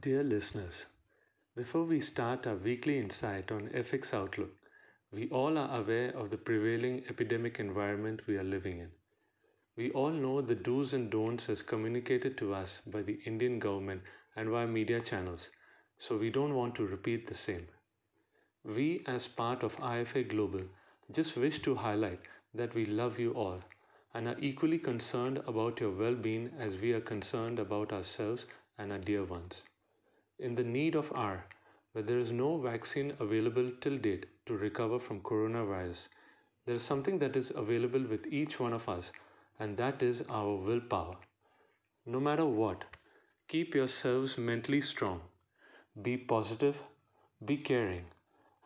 Dear listeners, before we start our weekly insight on FX Outlook, we all are aware of the prevailing epidemic environment we are living in. We all know the do's and don'ts as communicated to us by the Indian government and via media channels, so we don't want to repeat the same. We, as part of IFA Global, just wish to highlight that we love you all and are equally concerned about your well being as we are concerned about ourselves and our dear ones. In the need of hour, where there is no vaccine available till date to recover from coronavirus, there is something that is available with each one of us, and that is our willpower. No matter what, keep yourselves mentally strong, be positive, be caring,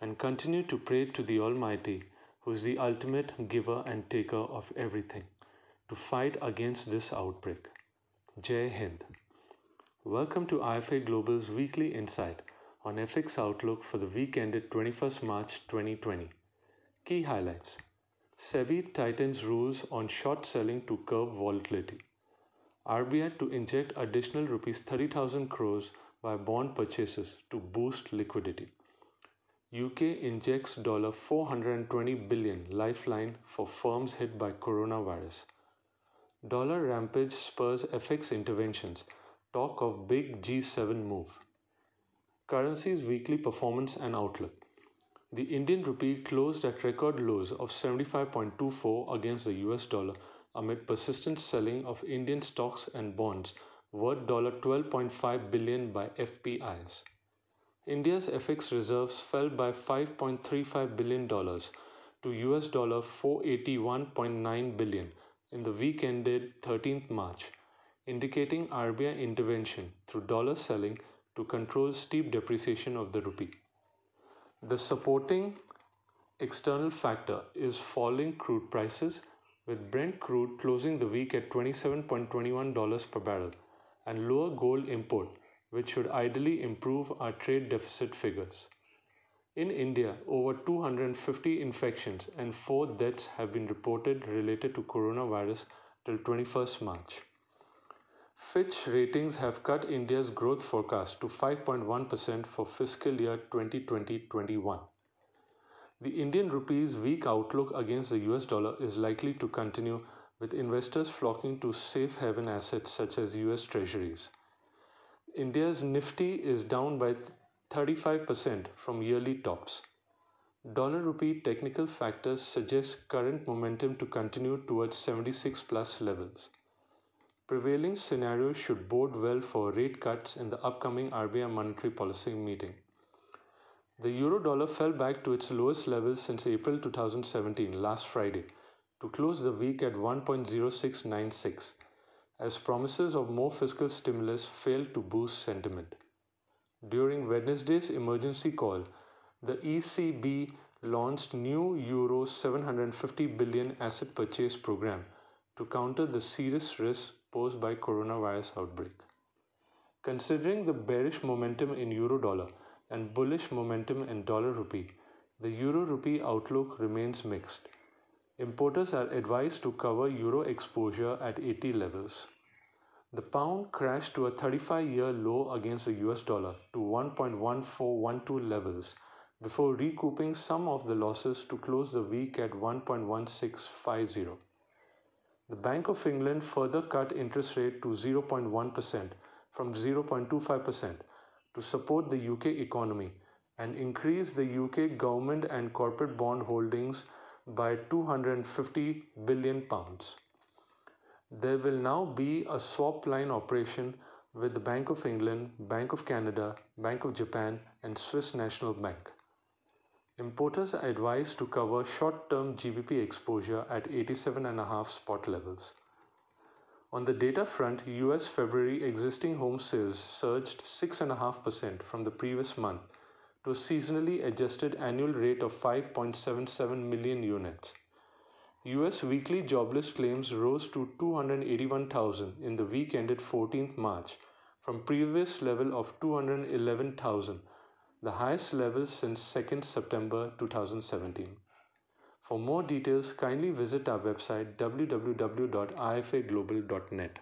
and continue to pray to the Almighty, who is the ultimate giver and taker of everything to fight against this outbreak. Jai Hind. Welcome to IFA Global's weekly insight on FX Outlook for the week ended 21st March 2020. Key highlights SEBI tightens rules on short selling to curb volatility. RBI to inject additional rupees 30,000 crores via bond purchases to boost liquidity. UK injects $420 billion lifeline for firms hit by coronavirus. Dollar rampage spurs FX interventions. Talk of big G7 move. Currency's weekly performance and outlook. The Indian rupee closed at record lows of 75.24 against the US dollar amid persistent selling of Indian stocks and bonds worth $12.5 billion by FPIs. India's FX reserves fell by $5.35 billion to US dollar 481.9 billion in the week ended 13th March, indicating RBI intervention through dollar selling to control steep depreciation of the rupee. The supporting external factor is falling crude prices, with Brent crude closing the week at $27.21 per barrel and lower gold import, which should ideally improve our trade deficit figures. In India, over 250 infections and 4 deaths have been reported related to coronavirus till 21st March. Fitch Ratings have cut India's growth forecast to 5.1% for fiscal year 2020-21. The Indian rupee's weak outlook against the US dollar is likely to continue with investors flocking to safe haven assets such as US treasuries. India's Nifty is down by 35% from yearly tops. Dollar rupee technical factors suggest current momentum to continue towards 76 plus levels. Prevailing scenario should bode well for rate cuts in the upcoming RBI monetary policy meeting. The euro dollar fell back to its lowest levels since April 2017 last Friday to close the week at 1.0696 as promises of more fiscal stimulus failed to boost sentiment. During Wednesday's emergency call, the ECB launched new euro 750 billion asset purchase program to counter the serious risks posed by coronavirus outbreak. Considering the bearish momentum in euro dollar and bullish momentum in dollar rupee, the euro rupee outlook remains mixed. Importers are advised to cover euro exposure at 80 levels. The pound crashed to a 35 year low against the US dollar to 1.1412 levels before recouping some of the losses to close the week at 1.1650. The Bank of England further cut interest rate to 0.1% from 0.25% to support the UK economy and increase the UK government and corporate bond holdings by 250 billion pounds. There will now be a swap line operation with the Bank of England, Bank of Canada, Bank of Japan, and Swiss National Bank. Importers are advised to cover short term GBP exposure at 87.5 spot levels. On the data front, US February existing home sales surged 6.5% from the previous month to a seasonally adjusted annual rate of 5.77 million units. US weekly jobless claims rose to 281,000 in the week ended 14th March from previous level of 211,000, the highest level since 2nd September 2017. For more details, kindly visit our website www.ifaglobal.net.